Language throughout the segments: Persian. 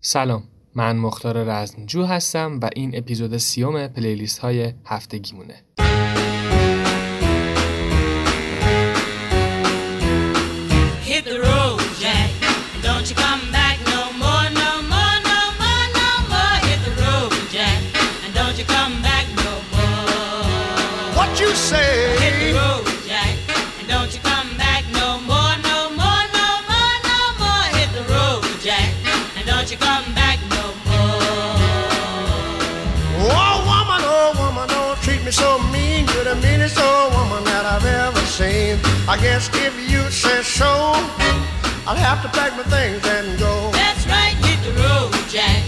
سلام من مختار رزمجو هستم و این اپیزود سیوم پلیلیست های هفتگیمونه. Guess if you say so, I'll have to pack my things and go. That's right, hit the road, Jack.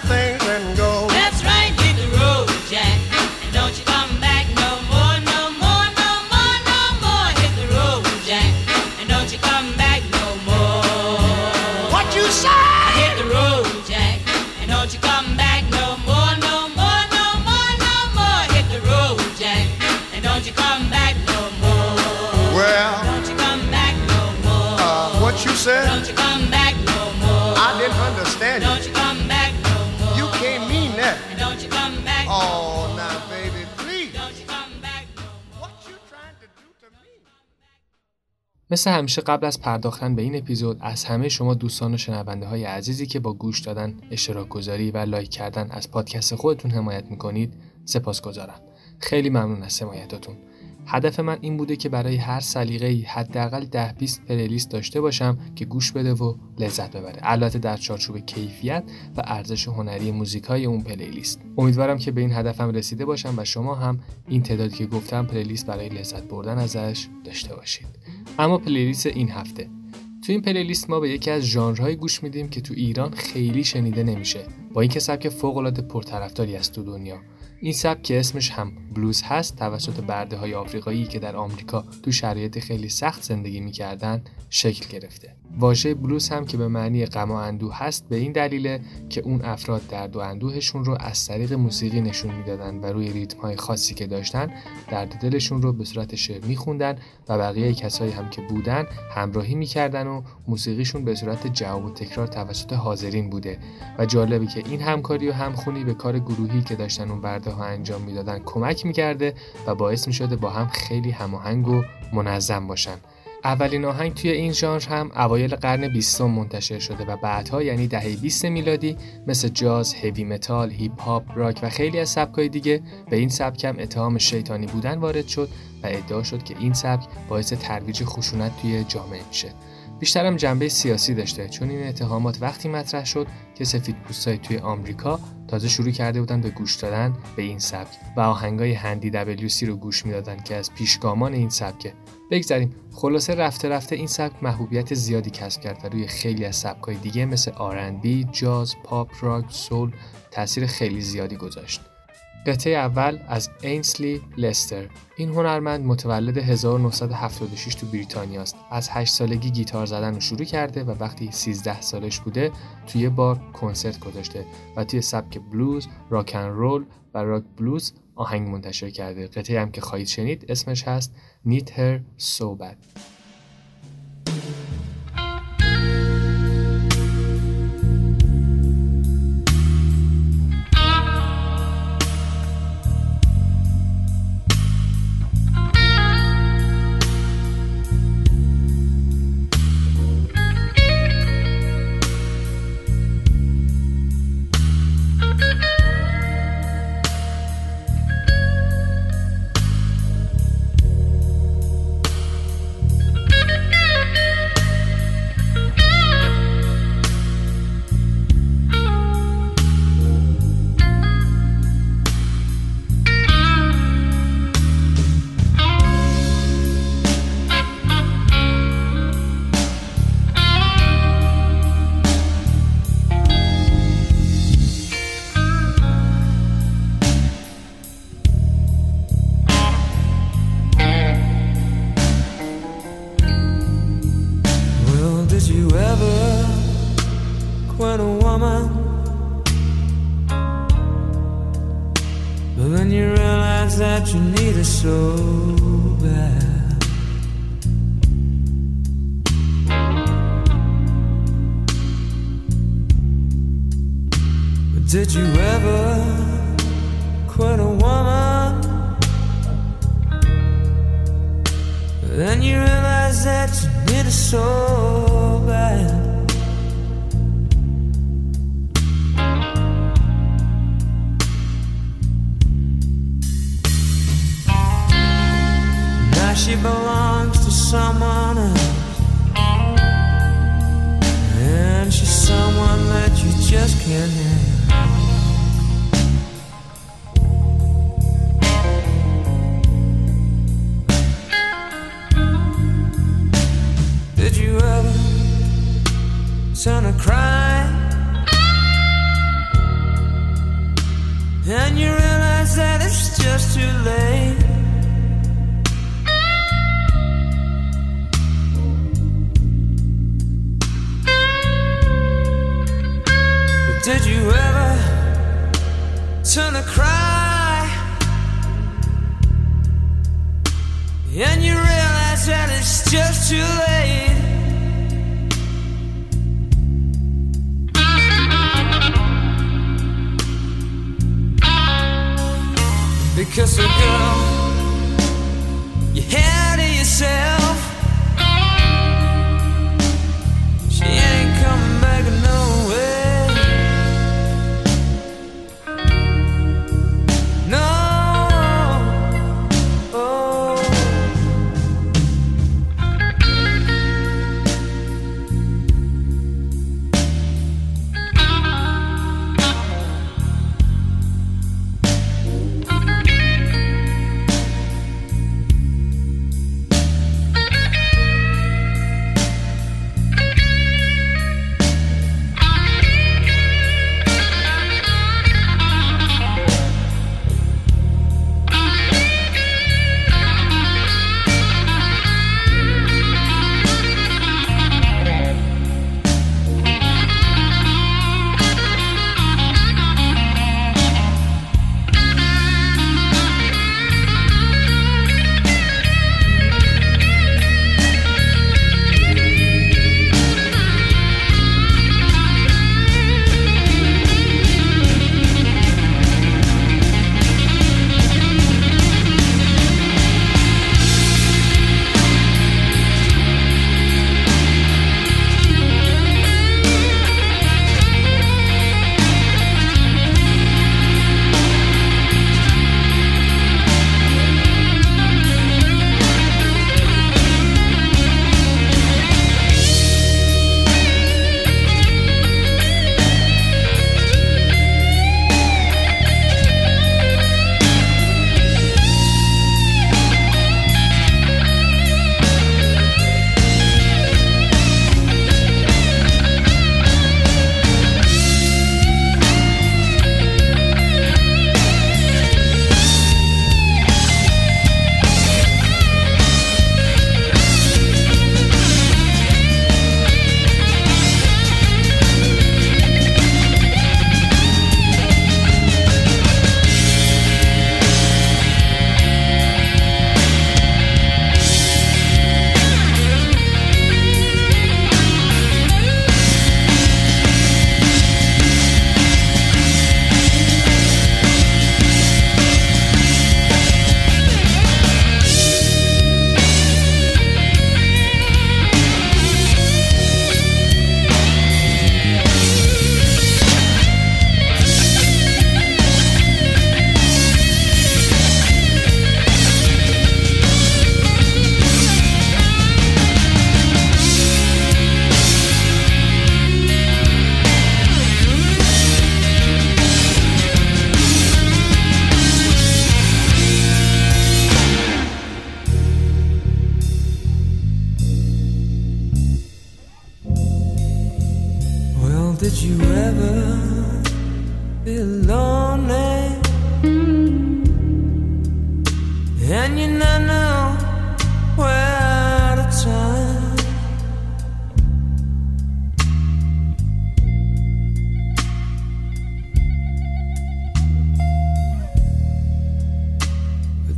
مثل همیشه قبل از پرداختن به این اپیزود از همه شما دوستان و شنونده های عزیزی که با گوش دادن، اشتراک گذاری و like کردن از پادکست خودتون حمایت می‌کنید سپاسگزارم. خیلی ممنون از حمایتاتون. هدف من این بوده که برای هر سلیقه‌ای حداقل 10 20 playlist داشته باشم که گوش بده و لذت ببره. البته در چارچوب کیفیت و ارزش هنری موزیکای اون playlist. امیدوارم که به این هدفم رسیده باشم و شما هم این تعدادی که گفتم پلیلیست برای لذت بردن ازش داشته باشید. اما پلیلیست این هفته. تو این پلیلیست ما به یکی از ژانرهای گوش میدیم که تو ایران خیلی شنیده نمیشه. با اینکه سبک فوق‌العاده پرطرفداری است تو دنیا. این سبک که اسمش هم بلوز هست توسط برده های آفریقایی که در آمریکا تو شرایط خیلی سخت زندگی می‌کردن شکل گرفته. واژه بلوز هم که به معنی غم و اندوه هست به این دلیله که اون افراد درد و اندوهشون رو از طریق موسیقی نشون می‌دادن و روی ریتم های خاصی که داشتن درد دلشون رو به صورت شعر میخوندن و بقیه کسایی هم که بودن همراهی می‌کردن و موسیقیشون به صورت جواب و تکرار توسط حاضرین بوده. و جالبه که این همکاری و همخونی به کار گروهی که داشتن اون برده ها انجام می‌دادن کمک می‌کرده و باعث می‌شده با هم خیلی هماهنگ و منظم باشن اولین آهنگ توی این ژانر هم اوایل قرن بیستم منتشر شده و بعدها یعنی دهه 20 میلادی مثل جاز، هوی متال، هیپ هاپ، راک و خیلی از سبکای دیگه به این سبک هم اتهام شیطانی بودن وارد شد و ادعا شد که این سبک باعث ترویج خشونت توی جامعه میشه. بیشترم جنبه سیاسی داشته. چون این اتهامات وقتی مطرح شد که سفید پوستای توی آمریکا تازه شروع کرده بودن به گوش دادن به این سبک و آهنگای هندی WC رو گوش می‌دادن که از پیشگامان این سبکه. بگذریم خلاصه رفته رفته این سبک محبوبیت زیادی کسب کرد و روی خیلی از سبکای دیگه مثل R&B، جاز، پاپ، راک، سول تاثیر خیلی زیادی گذاشت. قطعه اول از اینسلی لستر. این هنرمند متولد 1976 تو بریتانیا است. از 8 سالگی گیتار زدن رو شروع کرده و وقتی 13 سالش بوده توی بار کنسرت گذاشته و توی سبک بلوز، راکن رول و راک بلوز آهنگ منتشر کرده. قطعه هم که خواهید شنید اسمش هست Need Her So turn to cry, And you realize that it's just too late. But did you ever turn to cry? And you realize that it's just too late. Because a girl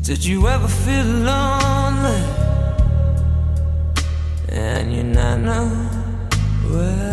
Did you ever feel lonely? And you not know where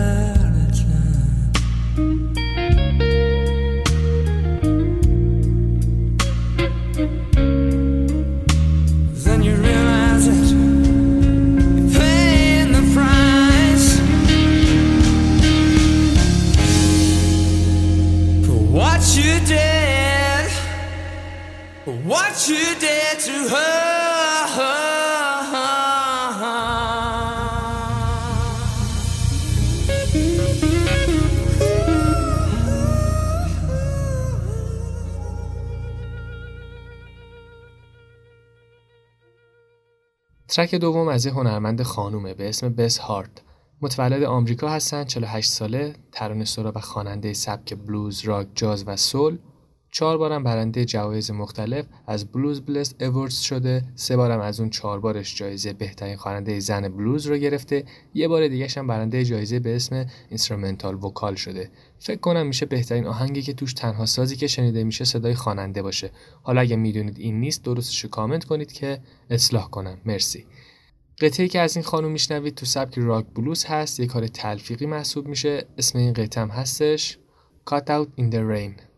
what you did to her. ترک دوم از یه هنرمند خانومه به اسم بس هارت متولد آمریکا هستن 48 ساله ترانه‌سرا و خواننده سبک بلوز راک جاز و سول چهار بارم برنده جوایز مختلف از Blues Blast Awards شده سه بارم از اون چهار بارش جایزه بهترین خواننده زن بلوز رو گرفته یه بار دیگه هم برنده جایزه به اسم instrumental vocal شده. فکر کنم میشه بهترین آهنگی که توش تنها سازی که شنیده میشه صدای خواننده باشه. حالا اگه می‌دونید این نیست درستش کامنت کنید که اصلاح کنم. مرسی. قطعه که از این خانم میشنوید تو سبک راک بلوز هست یه کار تلفیقی محسوب میشه. اسم این قطعه هستش. Cut Out in the Rain.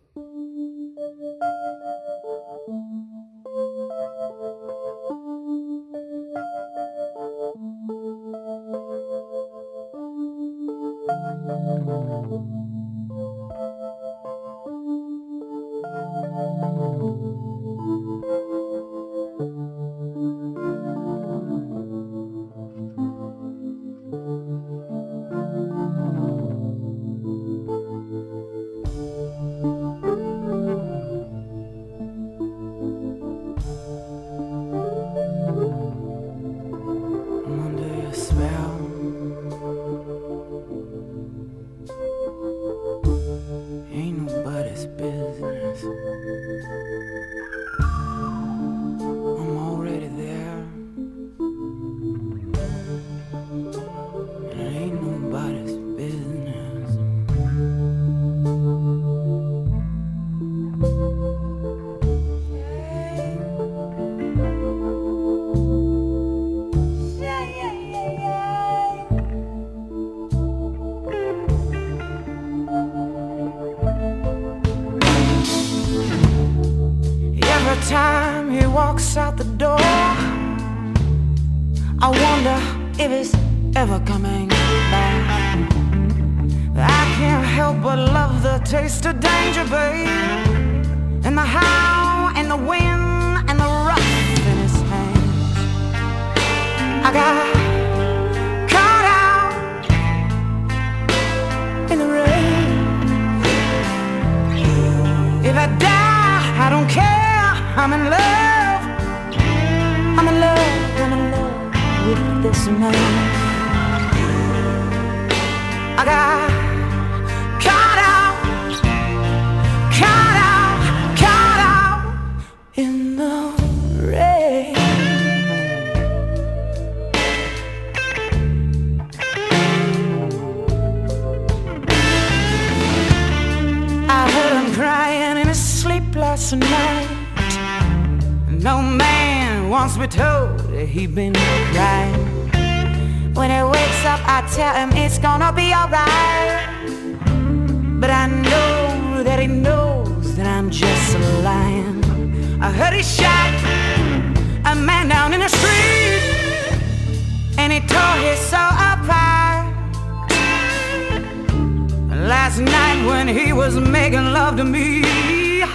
Last night when he was making love to me, there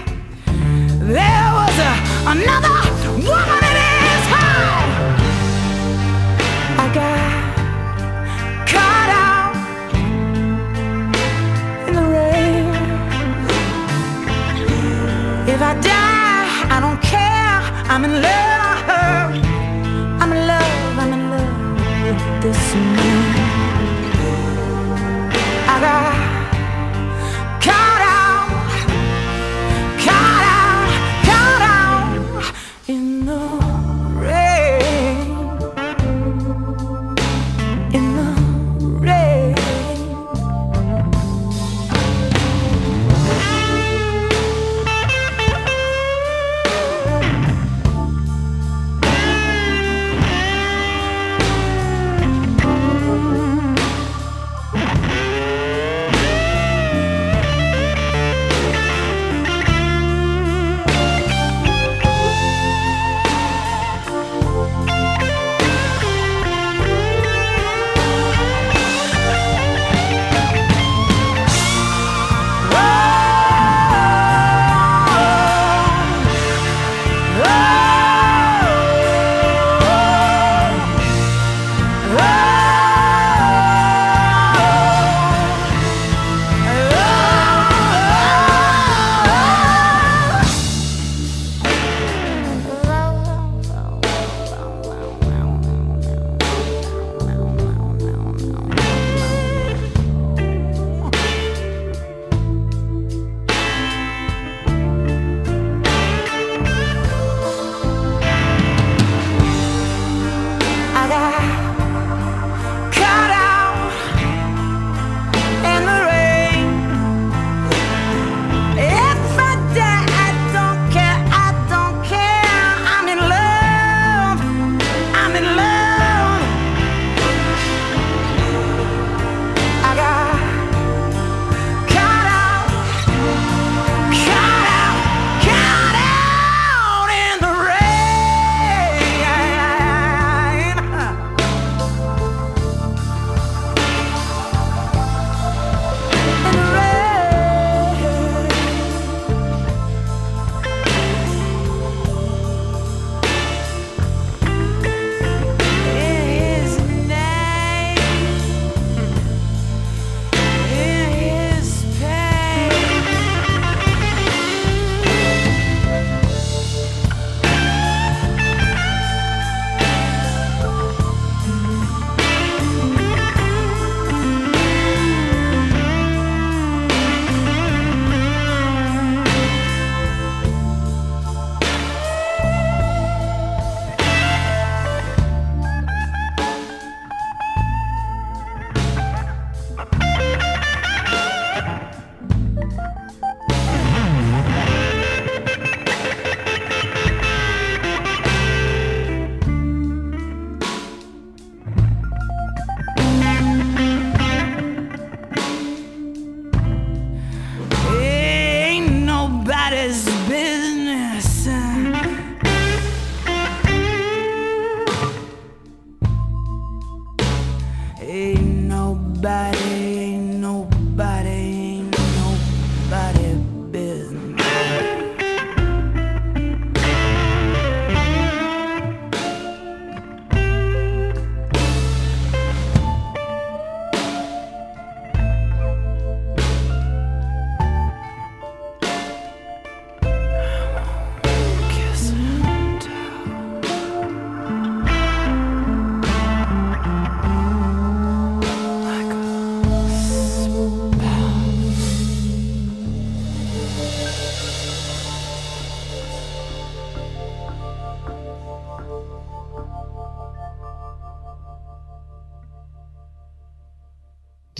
was a, another woman in his heart. I got caught out in the rain. If I die, I don't care. I'm in love. I'm in love. I'm in love with this man. I got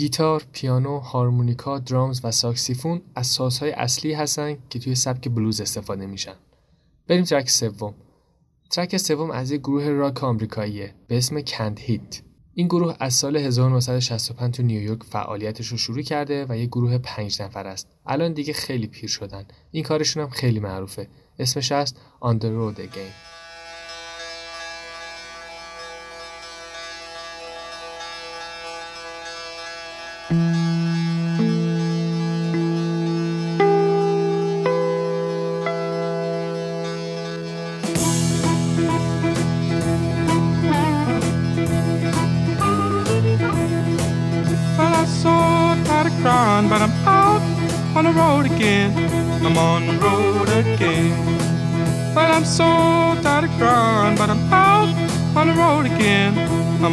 گیتار، پیانو، هارمونیکا، درامز و ساکسیفون از سازهای اصلی هستن که توی سبک بلوز استفاده میشن. بریم track سوم. track سوم از یک گروه راک آمریکاییه به اسم Canned Heat. این گروه از سال 1965 تو نیویورک فعالیتش رو شروع کرده و یک گروه پنج نفر است. الان دیگه خیلی پیر شدن. این کارشون هم خیلی معروفه. اسمش هست On the Road Again.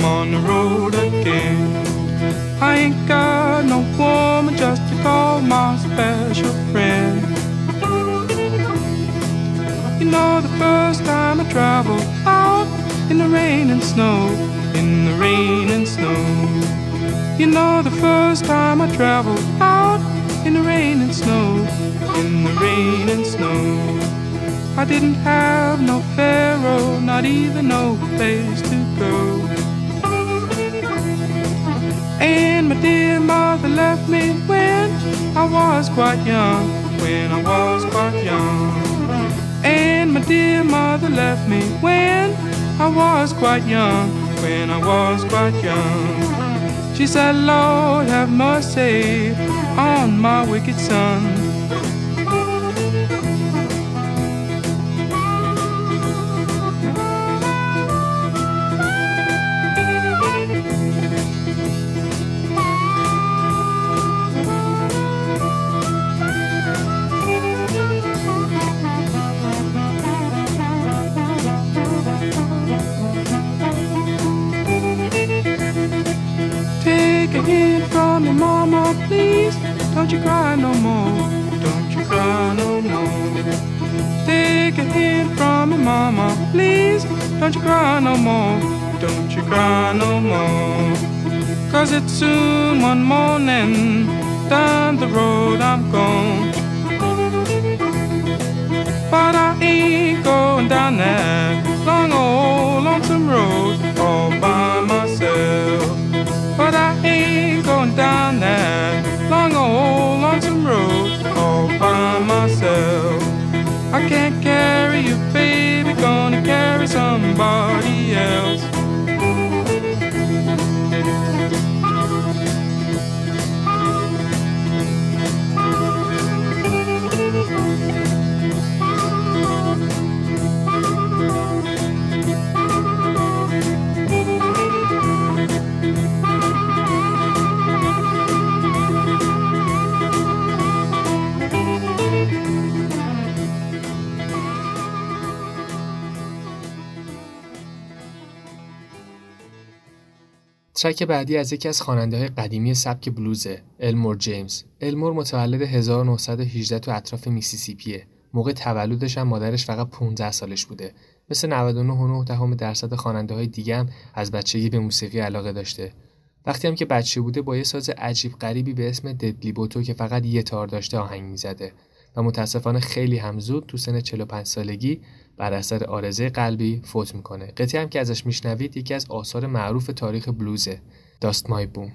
On the road again. I ain't got no woman just to call my special friend. You know, the first time I traveled out in the rain and snow, in the rain and snow. You know, the first time I traveled out in the rain and snow, in the rain and snow. I didn't have no pharaoh, not even no place And my dear mother left me when I was quite young, when I was quite young. And my dear mother left me when I was quite young, when I was quite young. She said, Lord, have mercy on my wicked son. Mama, please. Don't you cry no more. Don't you cry no more. Take a hint from your mama, please. Don't you cry no more. Don't you cry no more. Cause it's soon one morning, down the road I'm gone. But I ain't going down that long old lonesome road down that long old lonesome road all by myself. I can't carry you, baby, gonna carry somebody ترک بعدی از یکی از خواننده های قدیمی سبک بلوزه المور جیمز المور متولد 1918 تو اطراف میسیسیپیه. موقع تولدش هم مادرش فقط 15 سالش بوده. مثل 99.9 درصد خواننده های دیگه هم از بچگی به موسیقی علاقه داشته. وقتی هم که بچه بوده با یه ساز عجیب غریبی به اسم ددلی بوتو که فقط یه تار داشته آهنگ می‌زده. و متاسفانه خیلی هم زود تو سن 45 سالگی بر اثر آرزه قلبی فوت می‌کنه. قطعی هم که ازش میشنوید یکی از آثار معروف تاریخ بلوزه داست مای بوم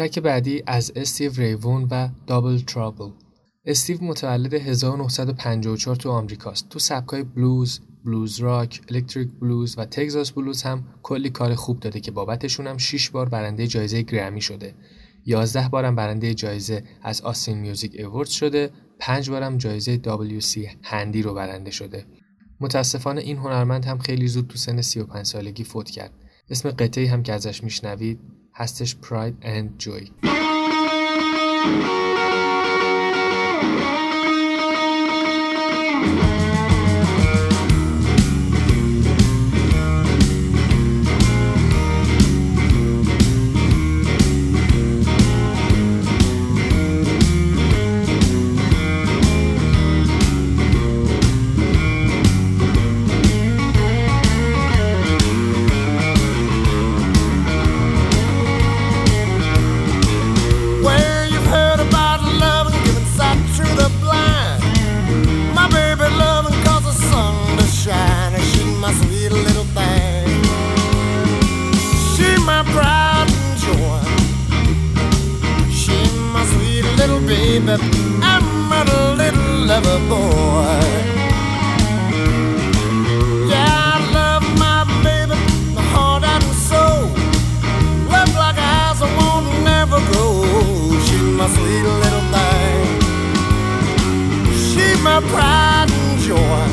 track بعدی از Stevie Ray Vaughan و Double Trouble. استیو متولد 1954 تو آمریکاست. تو سبکای بلوز، بلوز راک، electric blues و Texas blues هم کلی کار خوب داده که بابتشون هم 6 بار برنده جایزه گرمی شده. 11 بارم برنده جایزه از Austin Music Awards شده. 5 بارم جایزه W.C. Handy رو برنده شده. متاسفانه این هنرمند هم خیلی زود تو سن 35 سالگی فوت کرد. اسم قطعی هم که ازش میشنوید هستش پراید اند جوی lover boy. Yeah, I love my baby, my heart and soul. Love like eyes won't never grow. She's my sweet little thing. She's my pride and joy.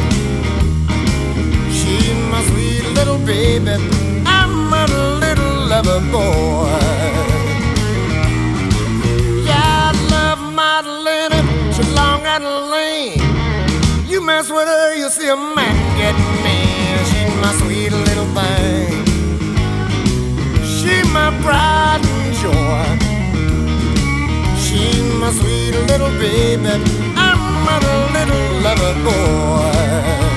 She's my sweet little baby. I'm a little lover boy. You with her, you'll see a man get mean. She's my sweet little thing. She's my pride and joy. She's my sweet little baby. I'm a little lover boy.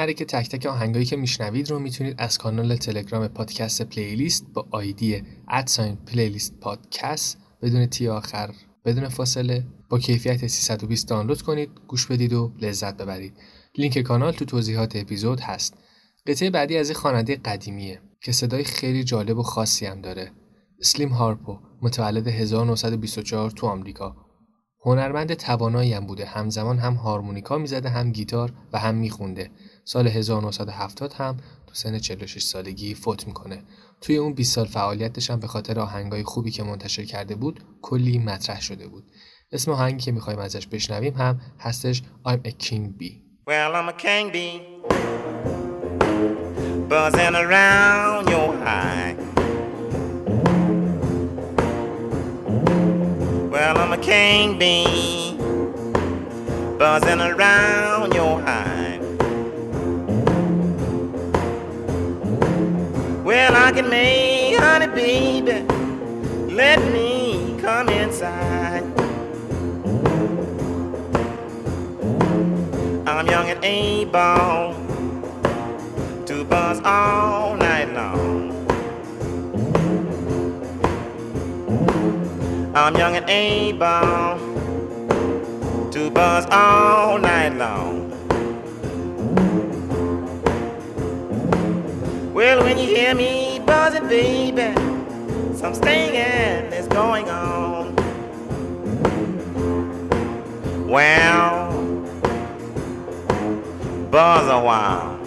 نره که تک تک آهنگایی که میشنوید رو می‌تونید از کانال تلگرام پادکست playlist با آیدی at sign playlist podcast بدون T آخر بدون فاصله با کیفیت 320 دانلود کنید گوش بدید و لذت ببرید. لینک کانال تو توضیحات اپیزود هست. قطعه بعدی از این خواننده قدیمیه که صدای خیلی جالب و خاصی هم داره. اسلیم هارپو متولد 1924 تو آمریکا. هنرمند توانایی هم بوده. همزمان هم هارمونیکا می‌زده هم گیتار و هم میخونده. سال 1970 هم تو سن 46 سالگی فوت می‌کنه. توی اون 20 سال فعالیتش هم به خاطر آهنگای خوبی که منتشر کرده بود کلی مطرح شده بود. اسم آهنگی که می‌خوایم ازش بشنویم هم هستش I'm a King Bee. Well, I'm a king bee, buzzing around your hive. Well, I'm a king bee, buzzing around your hive. Well, I can make honey, baby. Let me come inside. I'm young and able to buzz all night long. I'm young and able to buzz all night long. Well, when you hear me buzzing, baby, some stinging is going on. Well, buzz a while.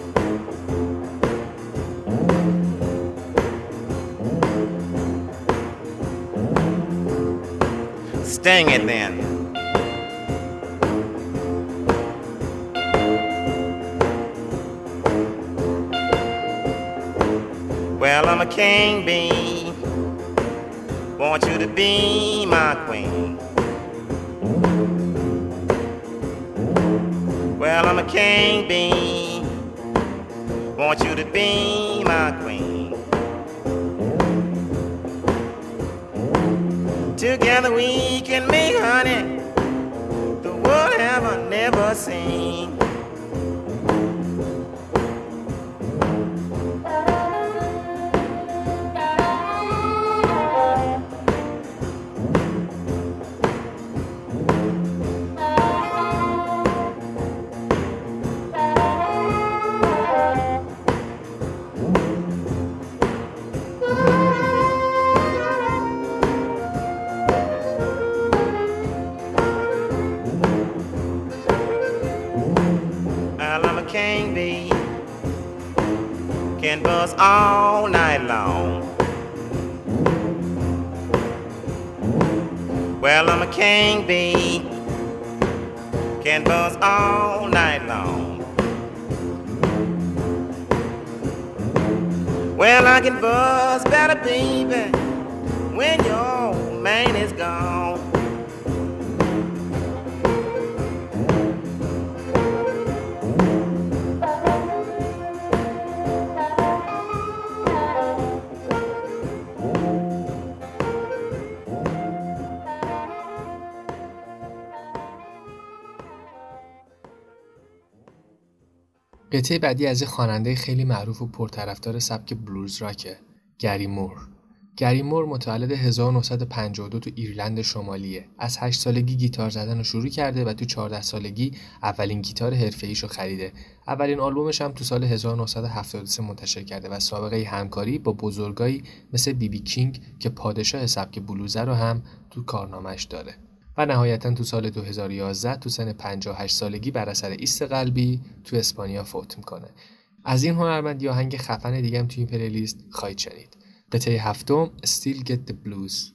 Sting it then. A king bee. Want you to be my queen. Well, I'm a king bee. Want you to be my queen. Together we can make honey the world have never seen. All night long. Well, I'm a king bee. Can buzz all night long. Well, I can buzz better, baby, when your man is gone. قطعه بعدی از یه خواننده خیلی معروف و پرطرفدار سبک بلوز راکه گری مور. گری مور متولد 1952 تو ایرلند شمالیه. از 8 سالگی گیتار زدن رو شروع کرده و تو 14 سالگی اولین گیتار حرفه‌ایش رو خریده. اولین آلبومش هم تو سال 1973 منتشر کرده و سابقه همکاری با بزرگایی مثل بی بی کینگ که پادشاه سبک بلوزه رو هم تو کارنامش داره. و نهایتا تو سال 2011 تو سن 58 سالگی بر اثر ایست قلبی تو اسپانیا فوت می‌کنه. از این هنرمند یا آهنگ خفن دیگه هم تو این پلیلیست خواهید شنید. قطعه هفتم Still Get the Blues.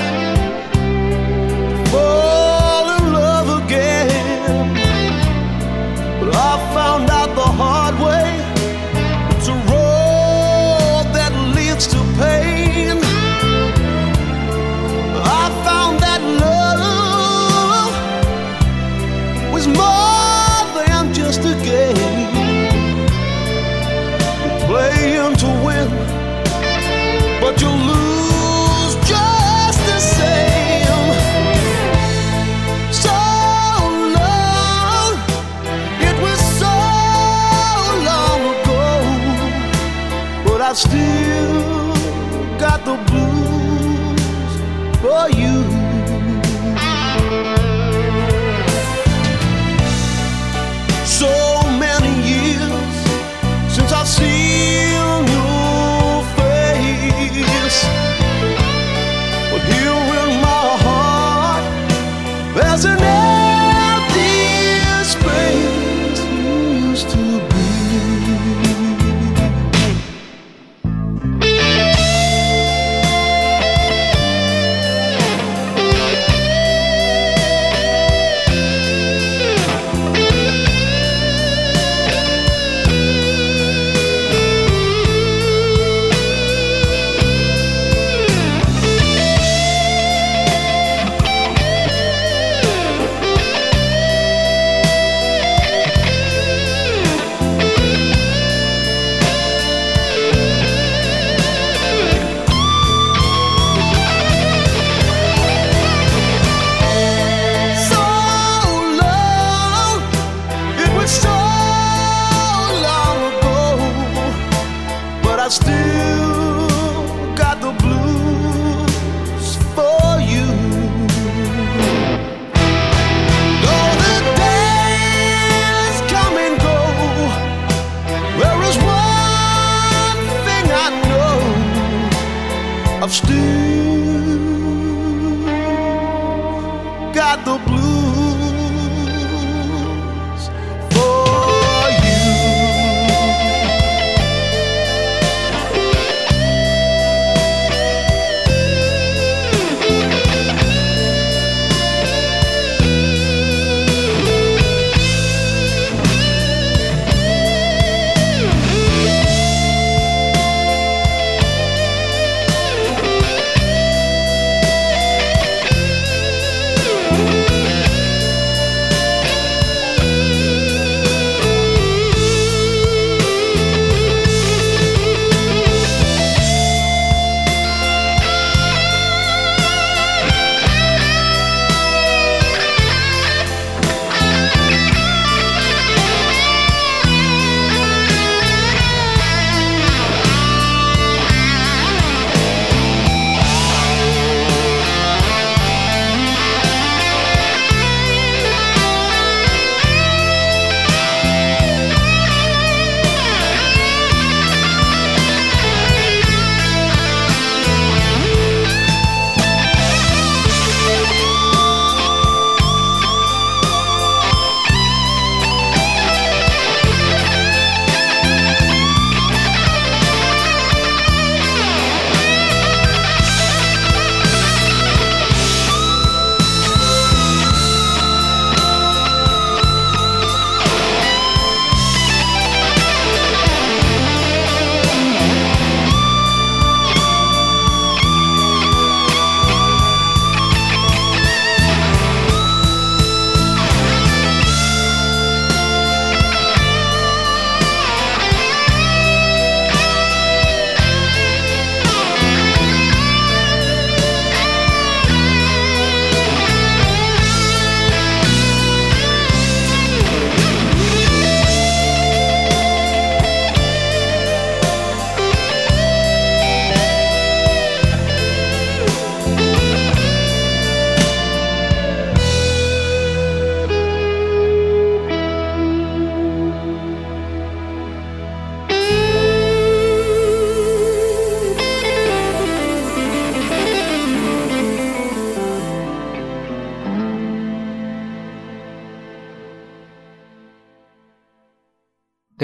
still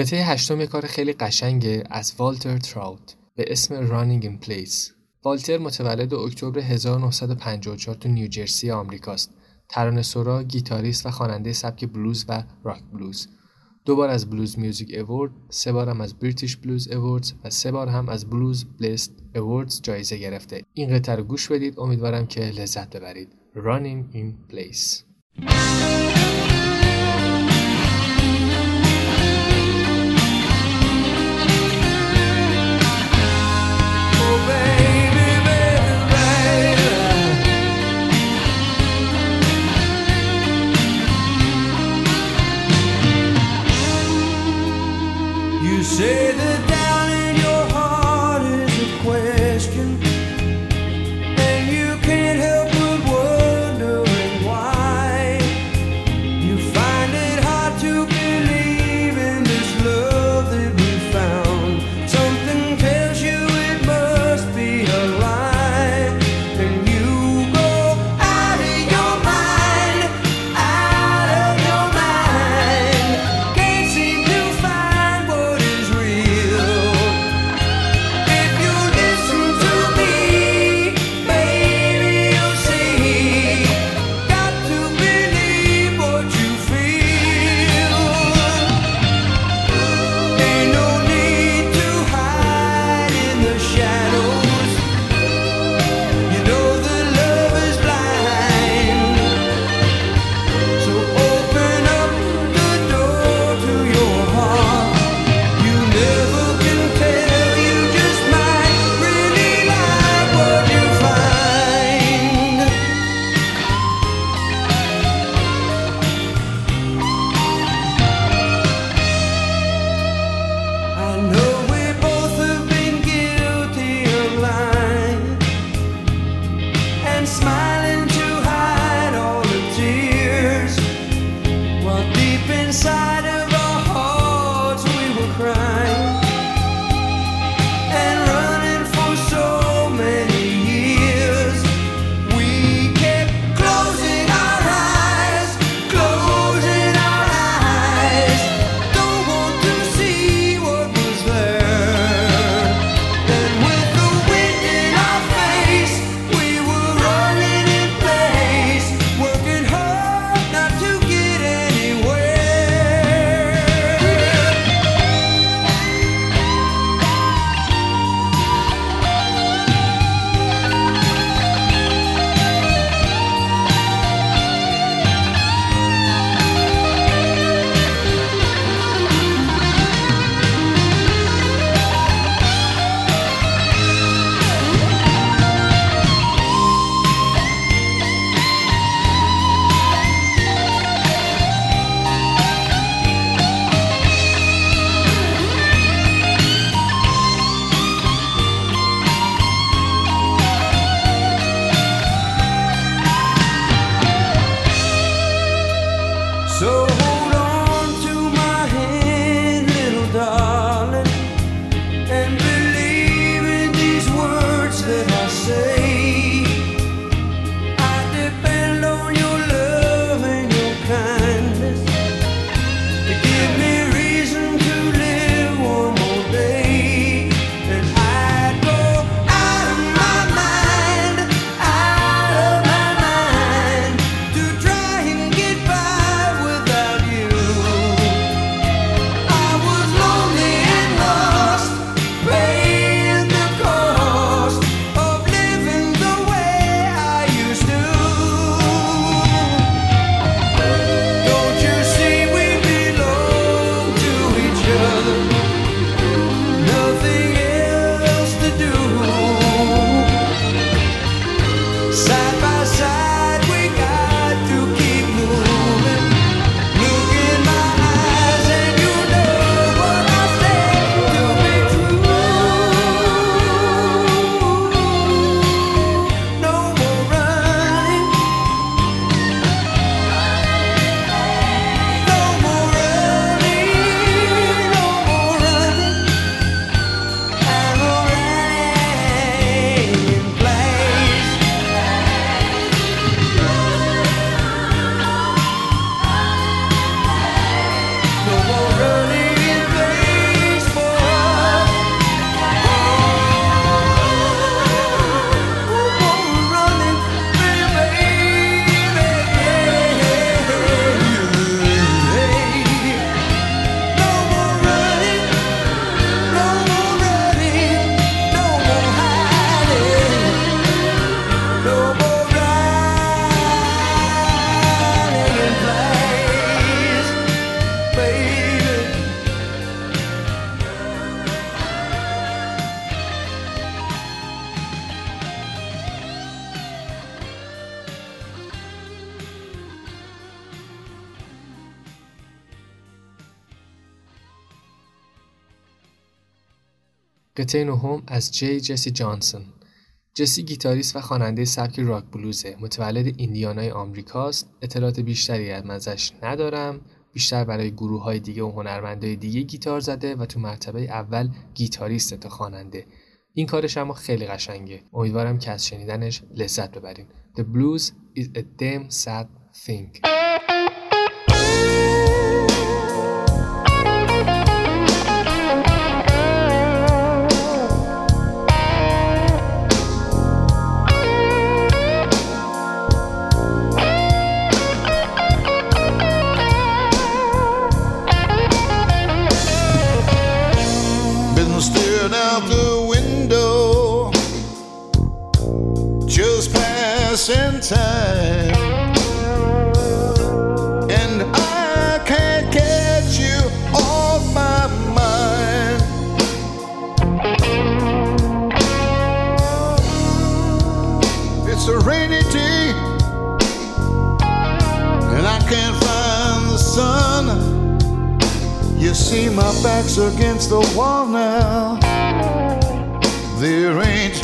قطعه هشتم کار خیلی قشنگه از والتر تراوت به اسم Running in Place. والتر متولد اکتبر 1954 تو نیوجرسی آمریکاست. ترانه سرا، گیتاریست و خواننده سبک بلوز و راک بلوز. دو بار از بلوز میوزیک اوورد، سه بار هم از بریتیش بلوز اووردز و سه بار هم از بلوز بلست اووردز جایزه گرفته. این قطعه رو گوش بدید امیدوارم که لذت ببرید. Running in Place. Say that قطعه نهم از جی جسی جانسون. جسی گیتاریست و خواننده سبک راک بلوزه. متولد ایندیانای آمریکاست. اطلاعات بیشتری از ازش ندارم. بیشتر برای گروه های دیگه و هنرمندای دیگه گیتار زده و تو مرتبه اول گیتاریست تا خواننده. این کارش اما خیلی قشنگه. امیدوارم که از شنیدنش لذت ببرین. The blues is a damn sad thing. And I can't get you off my mind. It's a rainy day, and I can't find the sun. You see, my back's against the wall now. There ain't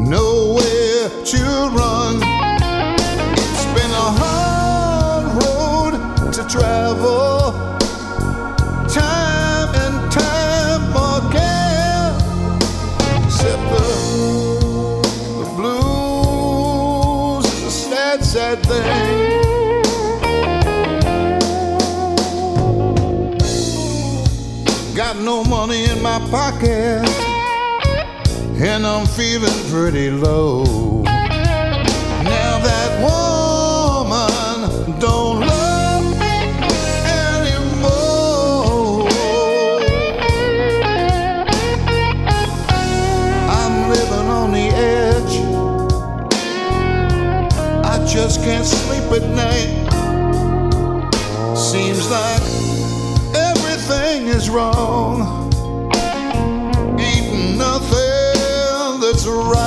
nowhere to run. travel time and time again. Except the, the blues is a sad, sad thing. Got no money in my pocket, and I'm feeling pretty low. can't sleep at night. Seems like everything is wrong. Ain't nothing that's right.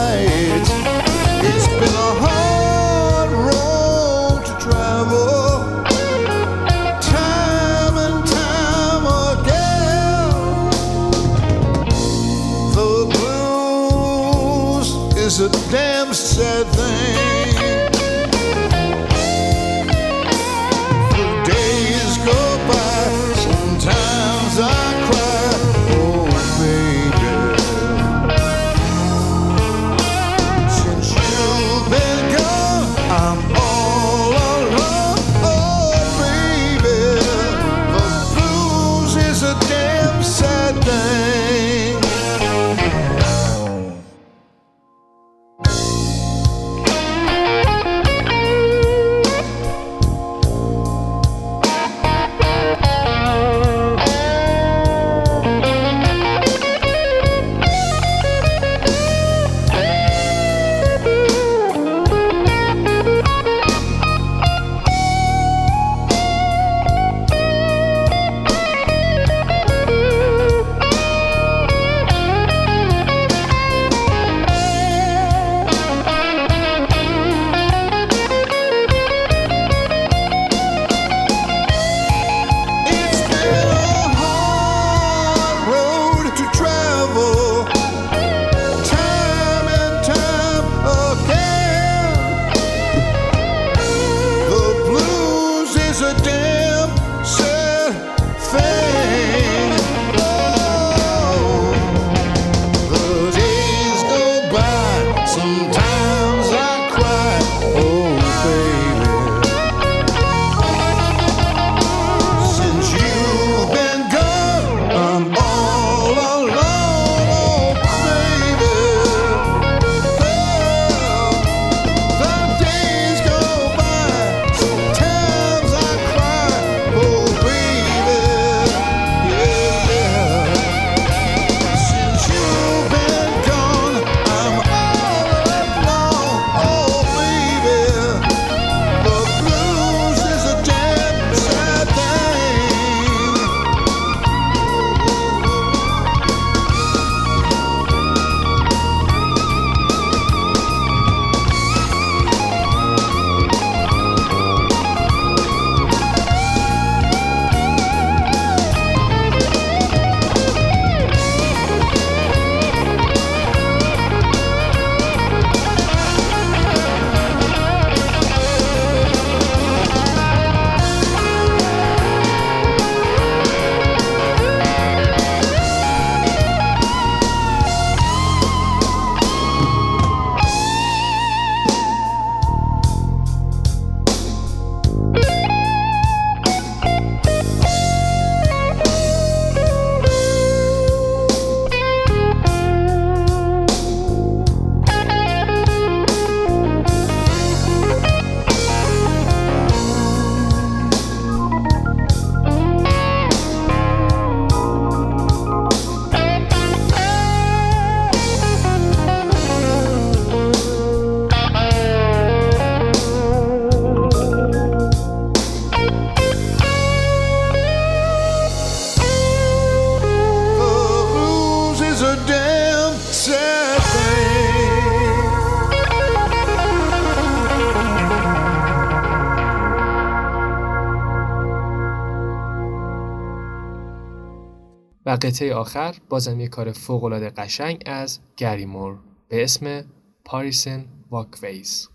قطعه آخر بازم یه کار فوقالعاده قشنگ از گریمور به اسم پاریسن واکویز.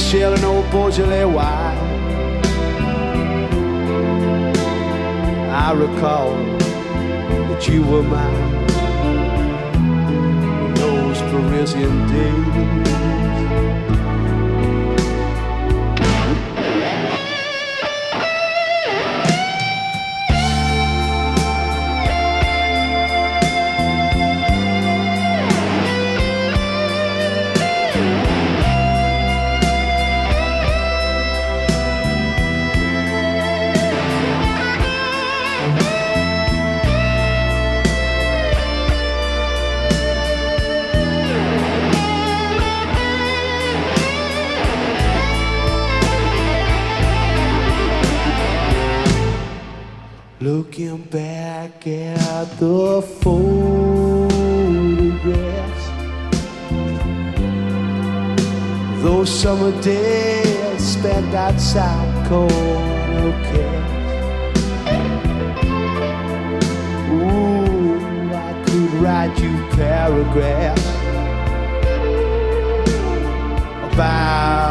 Saint-Michel old Beaujolais wine I recall that you were mine in those Parisian days days spent outside corner cafes Ooh, I could write you paragraphs About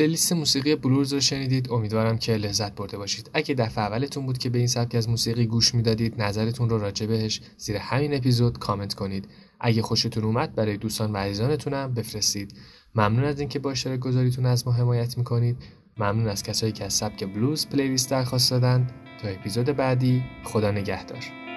پلیلیست موسیقی بلوز رو شنیدید. امیدوارم که لذت برده باشید. اگه دفعه اولتون بود که به این سبک از موسیقی گوش می‌دادید نظرتون رو راجع بهش زیر همین اپیزود کامنت کنید. اگه خوشتون اومد برای دوستان و عزیزانتونم بفرستید. ممنون از اینکه با اشتراک گذاریتون از ما حمایت می‌کنید. ممنون از کسایی که از سبک بلوز پلیلیست درخواست دادن. تا اپیزود بعدی خدا نگهدار.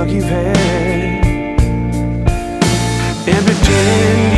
luck you've had. And pretend